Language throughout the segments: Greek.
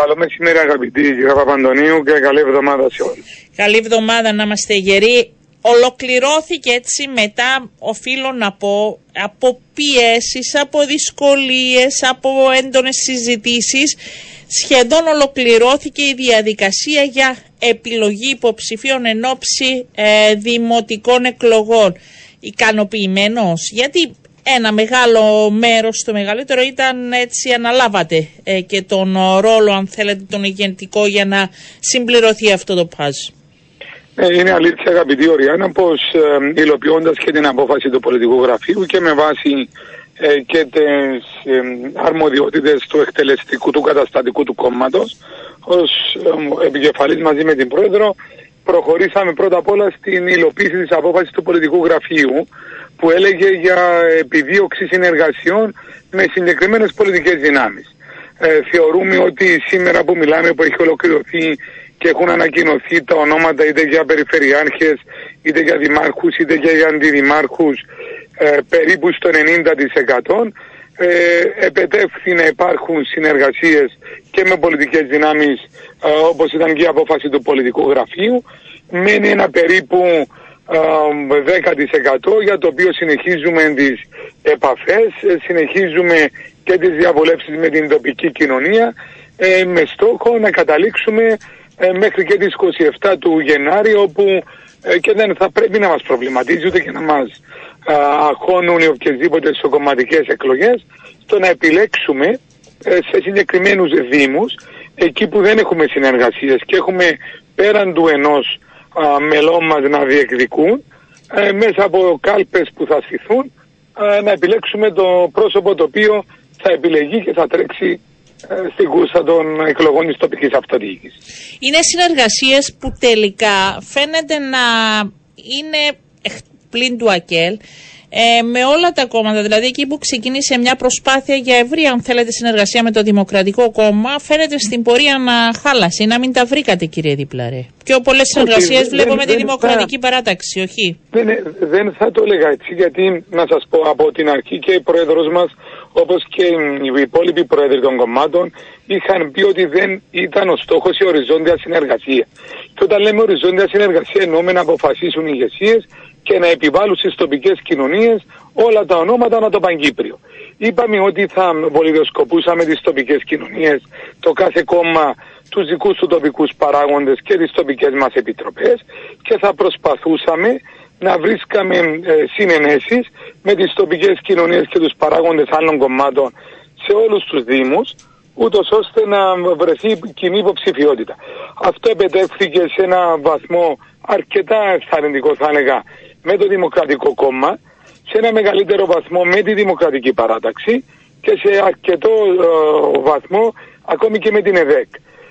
Καλό μεσημέρι αγαπητή κυρία Παπαντονίου και καλή εβδομάδα σε όλους. Καλή εβδομάδα να είμαστε γεροί. Ολοκληρώθηκε έτσι μετά, οφείλω να πω, από πιέσεις, από δυσκολίες, από έντονες συζητήσεις. Σχεδόν ολοκληρώθηκε η διαδικασία για επιλογή υποψηφίων εν ώψη ε, δημοτικών εκλογών. Ικανοποιημένος, γιατί ένα μεγάλο μέρος, το μεγαλύτερο ήταν έτσι αναλάβατε ε, και τον ρόλο αν θέλετε τον ηγεντικό για να συμπληρωθεί αυτό το παζ. Ε, είναι αλήθεια αγαπητή Οριάννα πως ε, υλοποιώντας και την απόφαση του πολιτικού γραφείου και με βάση ε, και τις ε, αρμοδιότητες του εκτελεστικού του καταστατικού του κόμματος ως ε, επικεφαλής μαζί με την Πρόεδρο προχωρήσαμε πρώτα απ' όλα στην υλοποίηση της απόφασης του πολιτικού γραφείου που έλεγε για επιδίωξη συνεργασιών με συγκεκριμένες πολιτικές δυνάμεις. Ε, θεωρούμε ότι σήμερα που μιλάμε που έχει ολοκληρωθεί και έχουν ανακοινωθεί τα ονόματα είτε για περιφερειάρχες, είτε για δημάρχους, είτε για αντιδημάρχους ε, περίπου στο 90% ε, επετεύχθη να υπάρχουν συνεργασίες και με πολιτικές δυνάμεις ε, όπως ήταν και η απόφαση του πολιτικού γραφείου. Μένει ένα περίπου 10% για το οποίο συνεχίζουμε τις επαφές, ε, συνεχίζουμε και τις διαβολεύσεις με την τοπική κοινωνία ε, με στόχο να καταλήξουμε ε, μέχρι και τις 27 του Γενάρη όπου και δεν θα πρέπει να μας προβληματίζει ούτε και να μας αγχώνουν οι οποιασδήποτε σοκομματικές εκλογές στο να επιλέξουμε σε συγκεκριμένους δήμους εκεί που δεν έχουμε συνεργασίες και έχουμε πέραν του ενός μελών μας να διεκδικούν ε, μέσα από κάλπες που θα στηθούν να επιλέξουμε το πρόσωπο το οποίο θα επιλεγεί και θα τρέξει ε, στην κούρσα των εκλογών της τοπικής αυτοδιοίκησης. Είναι συνεργασίες που τελικά φαίνεται να είναι πλην του ΑΚΕΛ ε, με όλα τα κόμματα. Δηλαδή, εκεί που ξεκίνησε μια προσπάθεια για ευρία, αν θέλετε, συνεργασία με το Δημοκρατικό Κόμμα, φαίνεται στην πορεία να χάλασε, να μην τα βρήκατε, κύριε Διπλαρέ. Πιο πολλές συνεργασίε βλέπω με τη Δημοκρατική Παράταξη, όχι; Δεν, δεν θα το έλεγα έτσι, γιατί να σας πω από την αρχή και η πρόεδρος μας, όπως και οι υπόλοιποι πρόεδροι των κομμάτων, είχαν πει ότι δεν ήταν ο στόχος η οριζόντια συνεργασία. Και όταν λέμε οριζόντια συνεργασία, εννοούμε να αποφασίσουν οι ηγεσίες και να επιβάλλουν στις τοπικές κοινωνίες όλα τα ονόματα να το Παγκύπριο. Είπαμε ότι θα βολιδοσκοπούσαμε τις τοπικές κοινωνίες, το κάθε κόμμα, τους δικούς του τοπικούς παράγοντες και τις τοπικές μας επιτροπές και θα προσπαθούσαμε να βρίσκαμε ε, συνενέσεις με τις τοπικές κοινωνίες και τους παράγοντες άλλων κομμάτων σε όλους τους Δήμους ούτως ώστε να βρεθεί κοινή υποψηφιότητα. Αυτό επετέχθηκε σε ένα βαθμό αρκετά ενθαρρυντικό θα έλεγα με το Δημοκρατικό Κόμμα, σε ένα μεγαλύτερο βαθμό με τη Δημοκρατική Παράταξη και σε αρκετό ε, βαθμό ακόμη και με την ΕΔΕΚ,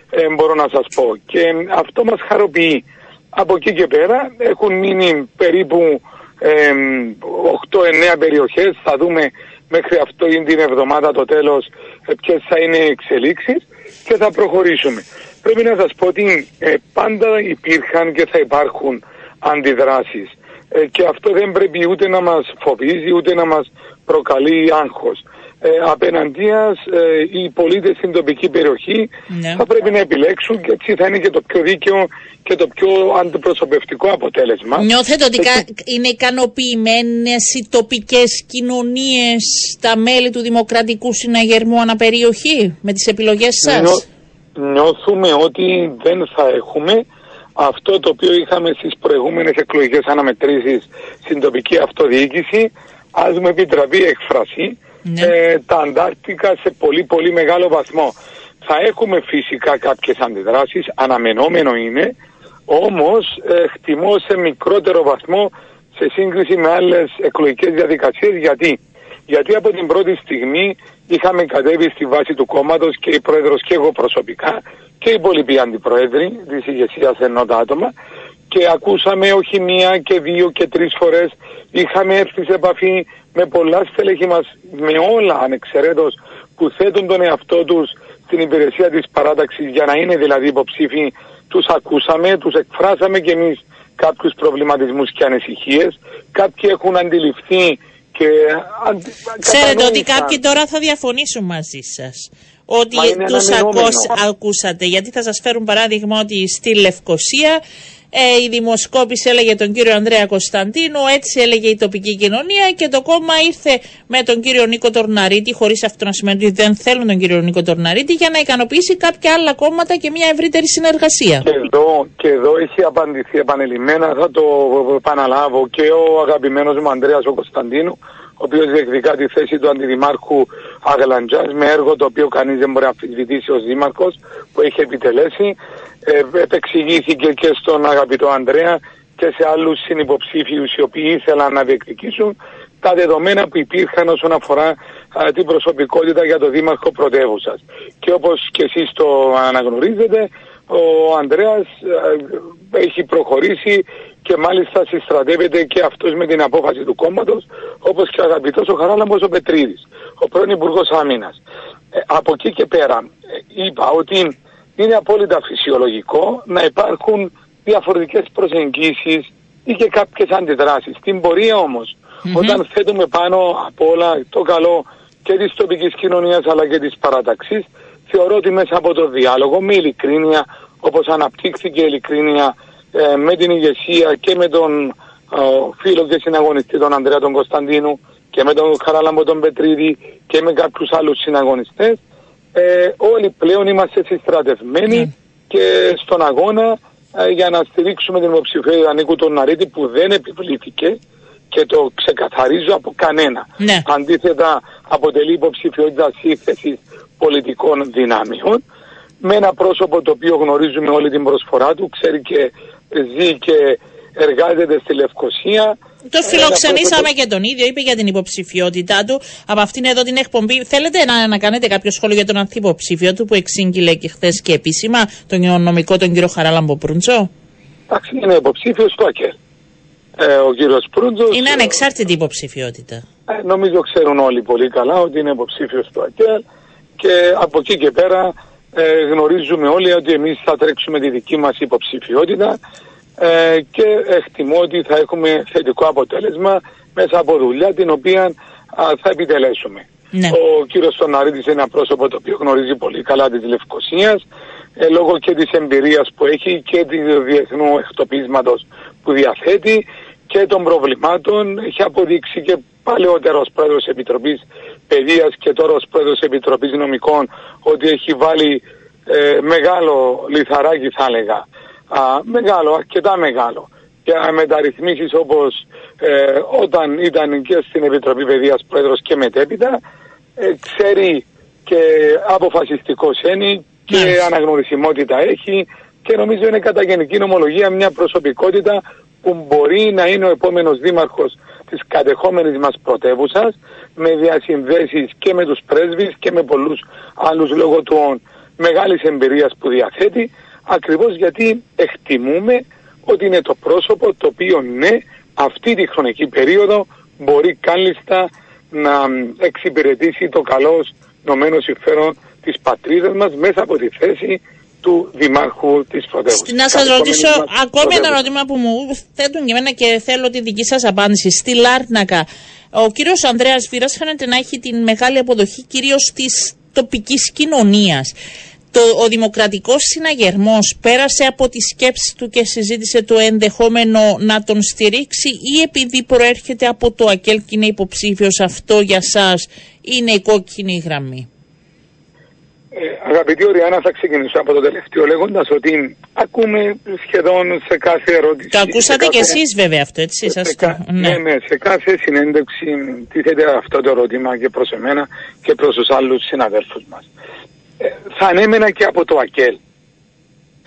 ε, μπορώ να σας πω. Και αυτό μας χαροποιεί. Από εκεί και πέρα έχουν μείνει περίπου ε, 8-9 περιοχές, θα δούμε μέχρι αυτό είναι την εβδομάδα το τέλος ε, ποιες θα είναι οι εξελίξεις και θα προχωρήσουμε. Πρέπει να σας πω ότι ε, πάντα υπήρχαν και θα υπάρχουν αντιδράσεις ε, και αυτό δεν πρέπει ούτε να μας φοβίζει ούτε να μας προκαλεί άγχος. Ε, απέναντίας ε, οι πολίτες στην τοπική περιοχή ναι. θα πρέπει να επιλέξουν και έτσι θα είναι και το πιο δίκαιο και το πιο αντιπροσωπευτικό αποτέλεσμα. Νιώθετε ότι είναι ικανοποιημένες οι τοπικές κοινωνίες, τα μέλη του Δημοκρατικού Συναγερμού αναπεριοχή με τις επιλογές σας; νιώθουμε ότι δεν θα έχουμε αυτό το οποίο είχαμε στις προηγούμενες εκλογικές αναμετρήσεις στην τοπική αυτοδιοίκηση, ας μου επιτραπεί έκφραση, ναι. ε, τα Αντάρτικα σε πολύ πολύ μεγάλο βαθμό. Θα έχουμε φυσικά κάποιες αντιδράσεις, αναμενόμενο είναι, όμως ε, χτιμώ σε μικρότερο βαθμό σε σύγκριση με άλλες εκλογικές διαδικασίες. Γιατί, Γιατί από την πρώτη στιγμή είχαμε κατέβει στη βάση του κόμματος και η Πρόεδρος και εγώ προσωπικά και οι υπόλοιποι αντιπρόεδροι της ηγεσίας ενώτα άτομα. Και ακούσαμε όχι μία και δύο και τρεις φορές. Είχαμε έρθει σε επαφή με πολλά στελέχη μας, με όλα ανεξαιρέτως που θέτουν τον εαυτό τους στην υπηρεσία της παράταξης. Για να είναι δηλαδή υποψήφοι τους ακούσαμε, τους εκφράσαμε και εμείς κάποιους προβληματισμούς και ανησυχίες. Κάποιοι έχουν αντιληφθεί και Ξέρετε ότι κάποιοι τώρα θα διαφωνήσουν μαζί σας ότι τους ακούσατε. Γιατί θα σας φέρουν παράδειγμα ότι στη Λευκοσία ε, η δημοσκόπηση έλεγε τον κύριο Ανδρέα Κωνσταντίνου, έτσι έλεγε η τοπική κοινωνία και το κόμμα ήρθε με τον κύριο Νίκο Τορναρίτη, χωρίς αυτό να σημαίνει ότι δεν θέλουν τον κύριο Νίκο Τορναρίτη, για να ικανοποιήσει κάποια άλλα κόμματα και μια ευρύτερη συνεργασία. Και εδώ, και εδώ έχει απαντηθεί επανειλημμένα, θα το επαναλάβω και ο αγαπημένος μου Ανδρέας ο Κωνσταντίνου, ο οποίος διεκδικά τη θέση του αντιδημάρχου Αγλαντζά με έργο το οποίο κανείς δεν μπορεί να αμφισβητήσει ως δήμαρχος που έχει επιτελέσει ε, επεξηγήθηκε και στον αγαπητό Ανδρέα και σε άλλους συνυποψήφιους οι οποίοι ήθελαν να διεκδικήσουν τα δεδομένα που υπήρχαν όσον αφορά την προσωπικότητα για το Δήμαρχο Πρωτεύουσας. Και όπως και εσείς το αναγνωρίζετε, ο Ανδρέας έχει προχωρήσει και μάλιστα συστρατεύεται και αυτός με την απόφαση του κόμματος, όπως και ο αγαπητός ο Χαράλαμπος ο Πετρίδης, ο πρώην Υπουργός Άμυνας. Ε, από εκεί και πέρα ε, είπα ότι είναι απόλυτα φυσιολογικό να υπάρχουν διαφορετικές προσεγγίσεις ή και κάποιες αντιδράσεις. Στην πορεία όταν θέτουμε πάνω από όλα το καλό και της τοπικής κοινωνίας αλλά και της παράταξης, θεωρώ ότι μέσα από το διάλογο με ειλικρίνεια, όπως αναπτύχθηκε η ειλικρίνεια ε, με την ηγεσία και με τον ε, φίλο και συναγωνιστή τον Ανδρέα τον Κωνσταντίνου και με τον Χαράλαμπο τον Πετρίδη και με κάποιους άλλους συναγωνιστές, ε, όλοι πλέον είμαστε συστρατευμένοι ναι. και στον αγώνα ε, για να στηρίξουμε την υποψηφιότητα Νίκου τον Ναρίτη που δεν επιβλήθηκε και το ξεκαθαρίζω από κανένα. Ναι. Αντίθετα αποτελεί υποψηφιότητα σύνθεσης πολιτικών δυνάμεων με ένα πρόσωπο το οποίο γνωρίζουμε όλη την προσφορά του, ξέρει και ζει και εργάζεται στη Λευκοσία το φιλοξενήσαμε και τον ίδιο, είπε για την υποψηφιότητά του. Από αυτήν εδώ την εκπομπή, θέλετε να, να κάνετε κάποιο σχόλιο για τον ανθυποψήφιο του που εξήγηλε και χθες και επίσημα, τον νομικό, τον κύριο Χαράλαμπο Προύντζο. Εντάξει, είναι υποψήφιος στο ΑΚΕΛ. Ε, ο κύριος Προύντζο. Είναι ανεξάρτητη υποψηφιότητα. Ε, νομίζω ξέρουν όλοι πολύ καλά ότι είναι υποψήφιος στο ΑΚΕΛ και από εκεί και πέρα ε, γνωρίζουμε όλοι ότι εμείς θα τρέξουμε τη δική μας υποψηφιότητα ε, και εκτιμώ ότι θα έχουμε θετικό αποτέλεσμα μέσα από δουλειά την οποία θα επιτελέσουμε. Ναι. Ο κύριος Στοναρίδης είναι ένα πρόσωπο το οποίο γνωρίζει πολύ καλά της Λευκοσίας ε, λόγω και της εμπειρίας που έχει και του διεθνού εκτοπίσματος που διαθέτει και των προβλημάτων έχει αποδείξει και παλαιότερος πρόεδρος Επιτροπής Παιδείας και τώρα ως πρόεδρος Επιτροπής Νομικών ότι έχει βάλει ε, μεγάλο λιθαράκι θα έλεγα α, μεγάλο, αρκετά μεγάλο. Και μεταρρυθμίσεις όπως ε, όταν ήταν και στην Επιτροπή Παιδείας Πρόεδρος και μετέπειτα, ε, ξέρει και αποφασιστικός είναι και ναι. αναγνωρισιμότητα έχει και νομίζω είναι κατά γενική νομολογία μια προσωπικότητα που μπορεί να είναι ο επόμενος δήμαρχος της κατεχόμενης μας πρωτεύουσας με διασυνδέσεις και με τους πρέσβεις και με πολλούς άλλους λόγω των μεγάλης εμπειρίας που διαθέτει ακριβώς γιατί εκτιμούμε ότι είναι το πρόσωπο το οποίο ναι αυτή τη χρονική περίοδο μπορεί κάλλιστα να εξυπηρετήσει το καλό νομένος συμφέρον της πατρίδας μας μέσα από τη θέση του Δημάρχου της Πρωτεύουσας. Να σας ρωτήσω ακόμη ένα ερώτημα που μου θέτουν και εμένα και θέλω τη δική σας απάντηση. Στη Λάρνακα, ο κύριος Ανδρέας Βίρας φαίνεται να έχει την μεγάλη αποδοχή κυρίως της τοπικής κοινωνίας το, ο δημοκρατικός συναγερμός πέρασε από τη σκέψη του και συζήτησε το ενδεχόμενο να τον στηρίξει ή επειδή προέρχεται από το ΑΚΕΛ και είναι υποψήφιος αυτό για σας είναι η κόκκινη γραμμή; Ε, αγαπητή Οριάννα, θα ξεκινήσω από το τελευταίο λέγοντας ότι ακούμε σχεδόν σε κάθε ερώτηση. Το ακούσατε κι εσείς βέβαια αυτό, έτσι. Σε, κα... ναι. ναι, ναι, σε κάθε συνέντευξη τίθεται αυτό το ερώτημα και προς εμένα και προς τους άλλους συναδέλφους μας. Ε, θα ανέμενα και από το ΑΚΕΛ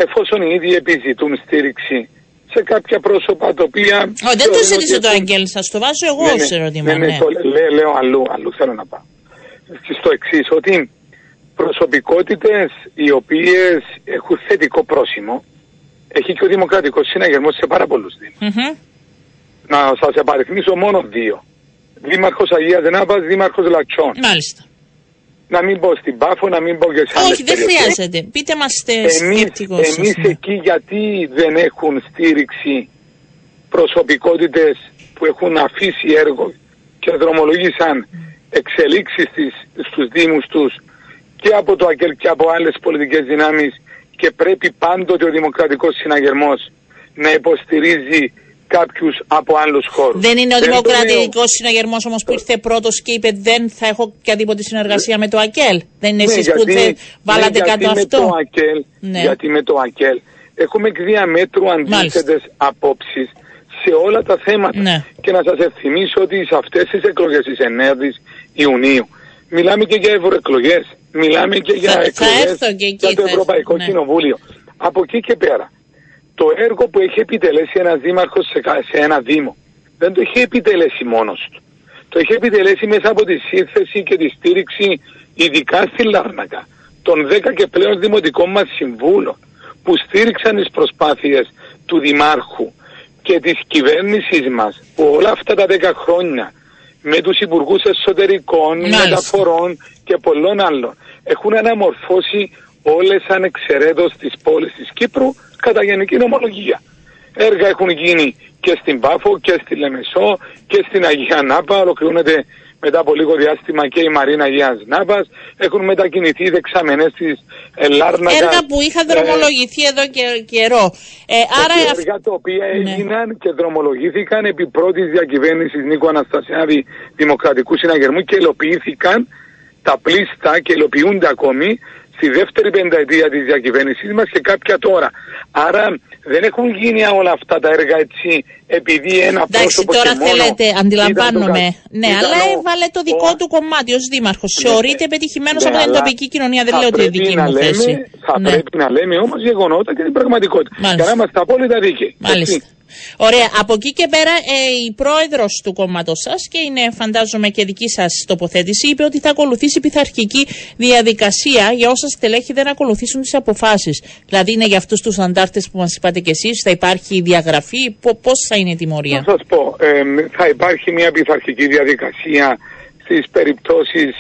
εφόσον οι ίδιοι επιζητούν στήριξη σε κάποια πρόσωπα τα οποία... Ο, δεν το ζήτησε το ΑΚΕΛ, σας το βάζω εγώ ναι, ως ναι, ερώτημα. Ναι, ναι, ναι. Το, λέ, λέω αλλού, αλλού θέλω να πάω. Στο εξής ότι προσωπικότητες οι οποίες έχουν θετικό πρόσημο έχει και ο Δημοκρατικός Συναγερμός σε πάρα πολλούς δήμους. Mm-hmm. Να σας επαριθμίσω μόνο δύο. Δήμαρχος Αγίας Νάβας, Δήμαρχος Λατσών. Μάλιστα να μην πω στην Πάφο, να μην πω και σε άλλες Όχι, δεν χρειάζεται. Πείτε μας σκεπτικός. Εμείς ναι. εκεί γιατί δεν έχουν στήριξη προσωπικότητες που έχουν αφήσει έργο και δρομολογήσαν εξελίξεις στις, στους δήμους τους και από το ΑΚΕΛ και από άλλες πολιτικές δυνάμεις και πρέπει πάντοτε ο δημοκρατικός συναγερμός να υποστηρίζει κάποιους από άλλους χώρους. Δεν είναι ο δημοκρατικός συναγερμός όμως που ήρθε πρώτος και είπε δεν θα έχω οποιαδήποτε συνεργασία με το ΑΚΕΛ. Δεν είναι ναι, εσείς που δεν βάλατε ναι, κάτω αυτό. το ΑΚΕΛ, ναι. Γιατί με το ΑΚΕΛ έχουμε εκ διαμέτρου αντίθετες απόψεις σε όλα τα θέματα. Ναι. Και να σας ευθυμίσω ότι σε αυτές τις εκλογές της 9ης Ιουνίου μιλάμε και για ευρωεκλογές, μιλάμε και για θα, εκλογές θα για το Ευρωπαϊκό ναι. Κοινοβούλιο. Από εκεί και πέρα, το έργο που έχει επιτελέσει ένας δήμαρχος σε, σε ένα δήμο, δεν το έχει επιτελέσει μόνος του. Το έχει επιτελέσει μέσα από τη σύνθεση και τη στήριξη ειδικά στη Λάρνακα των 10 και πλέον δημοτικών μας συμβούλων που στήριξαν τις προσπάθειες του Δημάρχου και της κυβέρνησης μας που όλα αυτά τα 10 χρόνια με τους υπουργούς εσωτερικών, Μάλιστα. μεταφορών και πολλών άλλων έχουν αναμορφώσει όλες ανεξαιρέτως τις πόλεις της Κύπρου κατά γενική νομολογία. Έργα έχουν γίνει και στην Πάφο και στη Λεμεσό και στην Αγία Νάπα, ολοκληρώνεται μετά από λίγο διάστημα και η Μαρίνα Αγίας Νάπας, έχουν μετακινηθεί οι δεξαμενές της Λάρνακα. Έργα που είχαν ε, δρομολογηθεί εδώ και καιρό. Ε, άρα... Έργα τα οποία ναι. έγιναν και δρομολογήθηκαν επί πρώτης διακυβέρνησης Νίκο Αναστασιάδη Δημοκρατικού Συναγερμού και υλοποιήθηκαν τα πλήστα και υλοποιούνται ακόμη στη δεύτερη πενταετία της διακυβέρνησής μας και κάποια τώρα. Άρα δεν έχουν γίνει όλα αυτά τα έργα έτσι επειδή ένα Εντάξει, πρόσωπο τώρα και θέλετε, αντιλαμβάνομαι. Ναι, αλλά έβαλε το δικό ο... του κομμάτι ως δήμαρχος. Ναι, Θεωρείται πετυχημένος ναι, από την τοπική κοινωνία. Δεν λέω ότι είναι δική μου θέση. Θα ναι. πρέπει να λέμε όμως γεγονότα και την πραγματικότητα. Μάλιστα. Για να είμαστε απόλυτα δίκαιοι. Μάλιστα. Ωραία. Από εκεί και πέρα ε, η πρόεδρος του κόμματος σας και είναι φαντάζομαι και δική σας τοποθέτηση είπε ότι θα ακολουθήσει πειθαρχική διαδικασία για όσα στελέχη δεν ακολουθήσουν τις αποφάσεις. Δηλαδή είναι για αυτούς τους αντάρτες που μας είπατε κι εσείς, θα υπάρχει διαγραφή, πώς θα είναι η τιμωρία; Θα σας πω, ε, θα υπάρχει μια πειθαρχική διαδικασία στις περιπτώσεις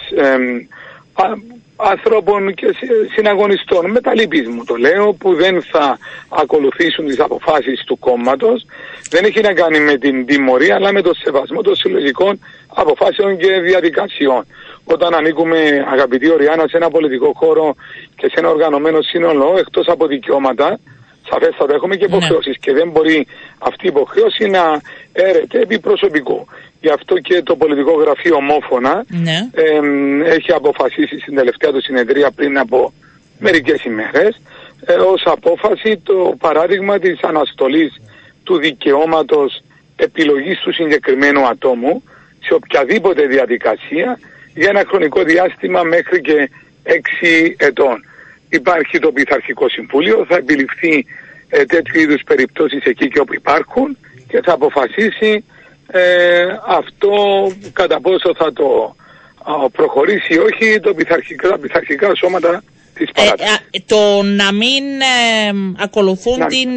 ανθρώπων και συναγωνιστών, με τα μου το λέω, που δεν θα ακολουθήσουν τις αποφάσεις του κόμματος. Δεν έχει να κάνει με την τιμωρία, αλλά με το σεβασμό των συλλογικών αποφάσεων και διαδικασιών. Όταν ανήκουμε, αγαπητή Οριάννα, σε ένα πολιτικό χώρο και σε ένα οργανωμένο σύνολο, εκτός από δικαιώματα, σαφέστατα έχουμε και ναι. υποχρεώσεις και δεν μπορεί αυτή η υποχρέωση να έρεται επί προσωπικού. Γι' αυτό και το πολιτικό γραφείο ομόφωνα ναι. έχει αποφασίσει στην τελευταία του συνεδρία πριν από μερικές ημέρες ε, ως απόφαση το παράδειγμα της αναστολής του δικαιώματος επιλογής του συγκεκριμένου ατόμου σε οποιαδήποτε διαδικασία για ένα χρονικό διάστημα μέχρι και έξι ετών. Υπάρχει το Πειθαρχικό Συμβούλιο, θα επιληφθεί ε, τέτοιου είδους περιπτώσεις εκεί και όπου υπάρχουν και θα αποφασίσει ε, αυτό κατά πόσο θα το προχωρήσει ή όχι το πειθαρχικά, τα πειθαρχικά σώματα της ε, παράταξης. το να μην ακολουθούν να... Την,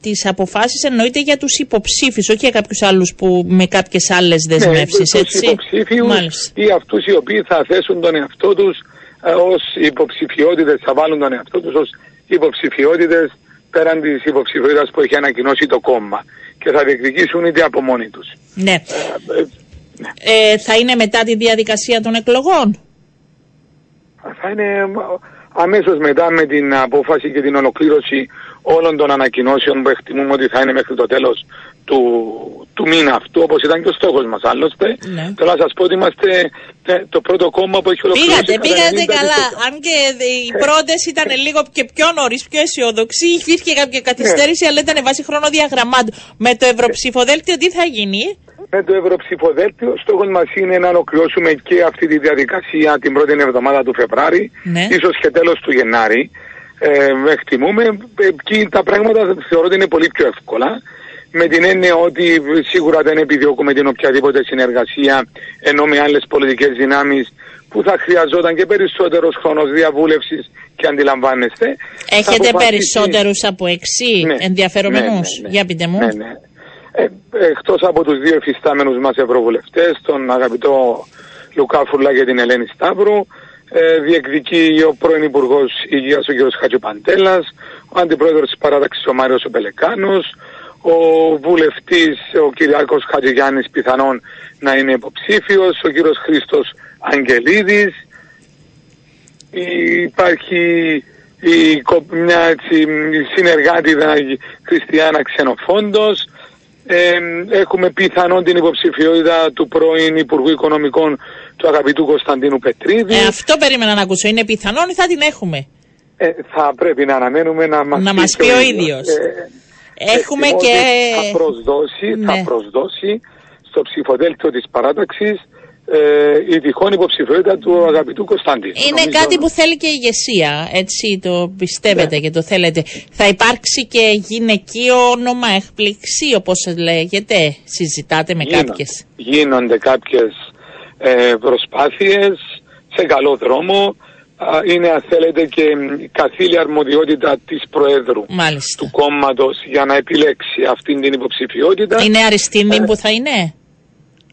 τις αποφάσεις εννοείται για τους υποψήφιους, όχι για κάποιους άλλους που με κάποιες άλλες ναι, δεσμεύσεις, ναι, έτσι. Τους υποψήφιους ή αυτούς οι οποίοι θα θέσουν τον εαυτό τους ε, ως υποψηφιότητες, θα βάλουν τον εαυτό τους ως υποψηφιότητες πέραν της υποψηφιότητας που έχει ανακοινώσει το κόμμα και θα διεκδικήσουν είτε από μόνοι τους. Ναι. Ε, ε, ναι. Ε, θα είναι μετά τη διαδικασία των εκλογών; Θα είναι αμέσως μετά με την απόφαση και την ολοκλήρωση όλων των ανακοινώσεων που εκτιμούμε ότι θα είναι μέχρι το τέλος του, του μήνα αυτού, όπως ήταν και ο στόχος μας άλλωστε. Ναι. Θέλω να σας πω ότι είμαστε ε, το πρώτο κόμμα που έχει ολοκληρώσει. Πήγατε, πήγατε καλά. Αν και οι ε. πρώτες ήταν λίγο και πιο νωρίς, πιο αισιοδοξοί, υπήρχε κάποια καθυστέρηση, ναι. αλλά ήταν βάση χρονοδιαγραμμάτου. Με το ευρωψηφοδέλτιο τι θα γίνει; Με το Ευρωψηφοδέλτιο. Στόχος μας είναι να ολοκληρώσουμε και αυτή τη διαδικασία την πρώτη εβδομάδα του Φεβράρι, ναι. ίσως και τέλος του Γενάρη. Ε, εκτιμούμε. Εκεί τα πράγματα θεωρώ ότι είναι πολύ πιο εύκολα. Με την έννοια ότι σίγουρα δεν επιδιώκουμε την οποιαδήποτε συνεργασία ενώ με άλλες πολιτικές δυνάμεις που θα χρειαζόταν και περισσότερος χρόνος διαβούλευσης και αντιλαμβάνεστε. Έχετε περισσότερους από εξή ναι, ενδιαφερομένους. Ναι, ναι, Για πείτε μου. Ε, εκτός από τους δύο εφιστάμενους μας ευρωβουλευτές, τον αγαπητό Λουκά Φουρλά και την Ελένη Σταύρου, ε, διεκδικεί ο πρώην Υπουργός Υγείας ο κ. Χατζοπαντέλα, ο Αντιπρόεδρος της Παράταξης ο Μάριος Πελεκάνο, ο βουλευτής ο Κυριάκος Χατζηγιάννης πιθανόν να είναι υποψήφιος, ο κ. Χρήστος Αγγελίδης. υπάρχει η, μια έτσι, συνεργάτηδα Χριστιανά Ξενοφόντος. Ε, έχουμε πιθανόν την υποψηφιότητα του πρώην Υπουργού Οικονομικών του αγαπητού Κωνσταντίνου Πετρίδη. Ε, αυτό περίμενα να ακούσω. Είναι πιθανόν ή θα την έχουμε; Ε, θα πρέπει να αναμένουμε να μας, να μας πει ο ίδιος. Ε, έχουμε και... Θα προσδώσει, θα ναι. προσδώσει στο ψηφοδέλτιο της παράταξης ε, η τυχόν υποψηφιότητα του αγαπητού Κωνσταντίνου. Είναι κάτι που θέλει και η ηγεσία, έτσι το πιστεύετε ναι. και το θέλετε. Θα υπάρξει και γυναικείο όνομα εκπληξή όπως λέγεται, συζητάτε με κάποιε. κάποιες. Γίνονται κάποιες ε, προσπάθειες σε καλό δρόμο. Είναι αν θέλετε και καθήλια αρμοδιότητα της Προέδρου του κόμματος για να επιλέξει αυτήν την υποψηφιότητα. Είναι αριστεινή ε, που θα είναι;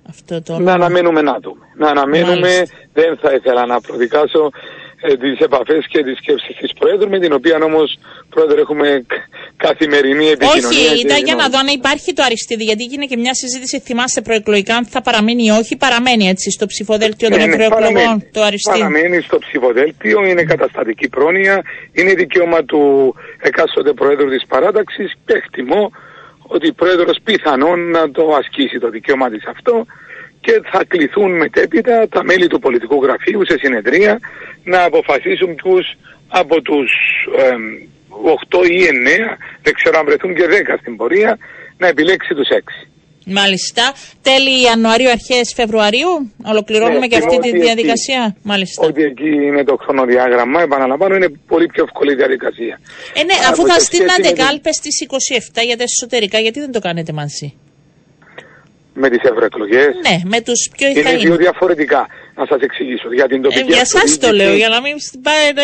Αυτό το Να αναμένουμε να δούμε. Να αναμένουμε, δεν θα ήθελα να προδικάσω ε, τις επαφές και τις σκέψεις της Πρόεδρου, με την οποία όμως, Πρόεδρε, έχουμε καθημερινή επικοινωνία. Όχι, ήταν για να δω αν υπάρχει το αριστείδι, γιατί έγινε και μια συζήτηση, θυμάστε προεκλογικά, αν θα παραμείνει ή όχι, παραμένει έτσι στο ψηφοδέλτιο των ναι, ναι ευρωεκλογών το αριστείδι. Παραμένει στο ψηφοδέλτιο, είναι καταστατική πρόνοια, είναι δικαίωμα του εκάστοτε Πρόεδρου της Παράταξης και εκτιμώ ότι η Πρόεδρος πιθανόν να το ασκήσει το δικαίωμά της αυτό και θα κληθούν μετέπειτα τα μέλη του πολιτικού γραφείου σε συνεδρία να αποφασίσουν ποιους από τους ε, 8 ή 9, δεν ξέρω αν βρεθούν και 10 στην πορεία, να επιλέξει τους 6. Μάλιστα. Τέλη Ιανουαρίου, αρχές Φεβρουαρίου, ολοκληρώνουμε ναι, και αυτή τη διαδικασία. Εκεί, Μάλιστα. Ότι εκεί είναι το χρονοδιάγραμμα, επαναλαμβάνω, είναι πολύ πιο εύκολη διαδικασία. Ε, ναι, αφού θα στείλατε κάλπες στις 27 για τα εσωτερικά, γιατί δεν το κάνετε μαζί. Με τις ευρωεκλογές. Ναι, με τους πιο Είναι δύο διαφορετικά. Να σας εξηγήσω. Για την τοπική ε, Για εσά το λέω, για να μην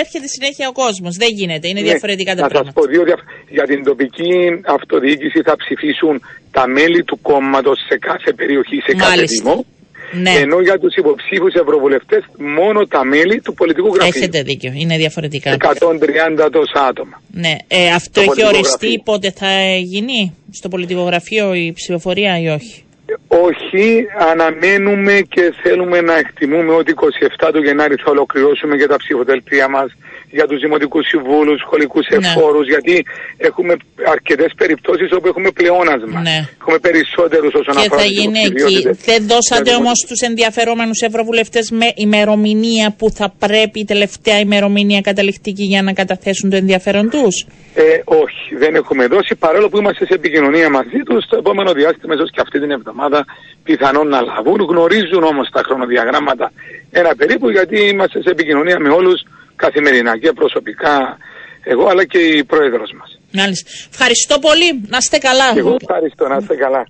έρχεται συνέχεια ο κόσμος. Δεν γίνεται. Είναι ναι, διαφορετικά τα πράγματα. Να σας πω δύο Για την τοπική αυτοδιοίκηση θα ψηφίσουν τα μέλη του κόμματος σε κάθε περιοχή, σε κάθε δήμο. Ναι. Ενώ για τους υποψήφιου ευρωβουλευτές μόνο τα μέλη του πολιτικού γραφείου. Έχετε δίκιο, είναι διαφορετικά. 130 τόσα άτομα. Ναι. Ε, αυτό έχει οριστεί πότε θα γίνει στο πολιτικό γραφείο η ψηφοφορία ή όχι; Όχι, αναμένουμε και θέλουμε να εκτιμούμε ότι 27 του Γενάρη θα ολοκληρώσουμε και τα ψηφοδέλτια μας για τους δημοτικούς συμβούλους, σχολικούς ναι. εφόρους, γιατί έχουμε αρκετές περιπτώσεις όπου έχουμε πλεόνασμα. Ναι. Έχουμε περισσότερους όσον και αφορά θα γίνει εκεί. Δεν δώσατε όμως στους ενδιαφερόμενους ευρωβουλευτές με ημερομηνία που θα πρέπει η τελευταία ημερομηνία καταληκτική για να καταθέσουν το ενδιαφέρον τους; Ε, όχι, δεν έχουμε δώσει παρόλο που είμαστε σε επικοινωνία μαζί τους το επόμενο διάστημα, ίσως και αυτή την εβδομάδα πιθανόν να λαβούν. Γνωρίζουν όμως τα χρονοδιαγράμματα ένα περίπου γιατί είμαστε σε επικοινωνία με όλους καθημερινά και προσωπικά εγώ αλλά και η πρόεδρος μας. Μάλιστα. Ευχαριστώ πολύ. Να είστε καλά. εγώ ευχαριστώ. Να είστε καλά.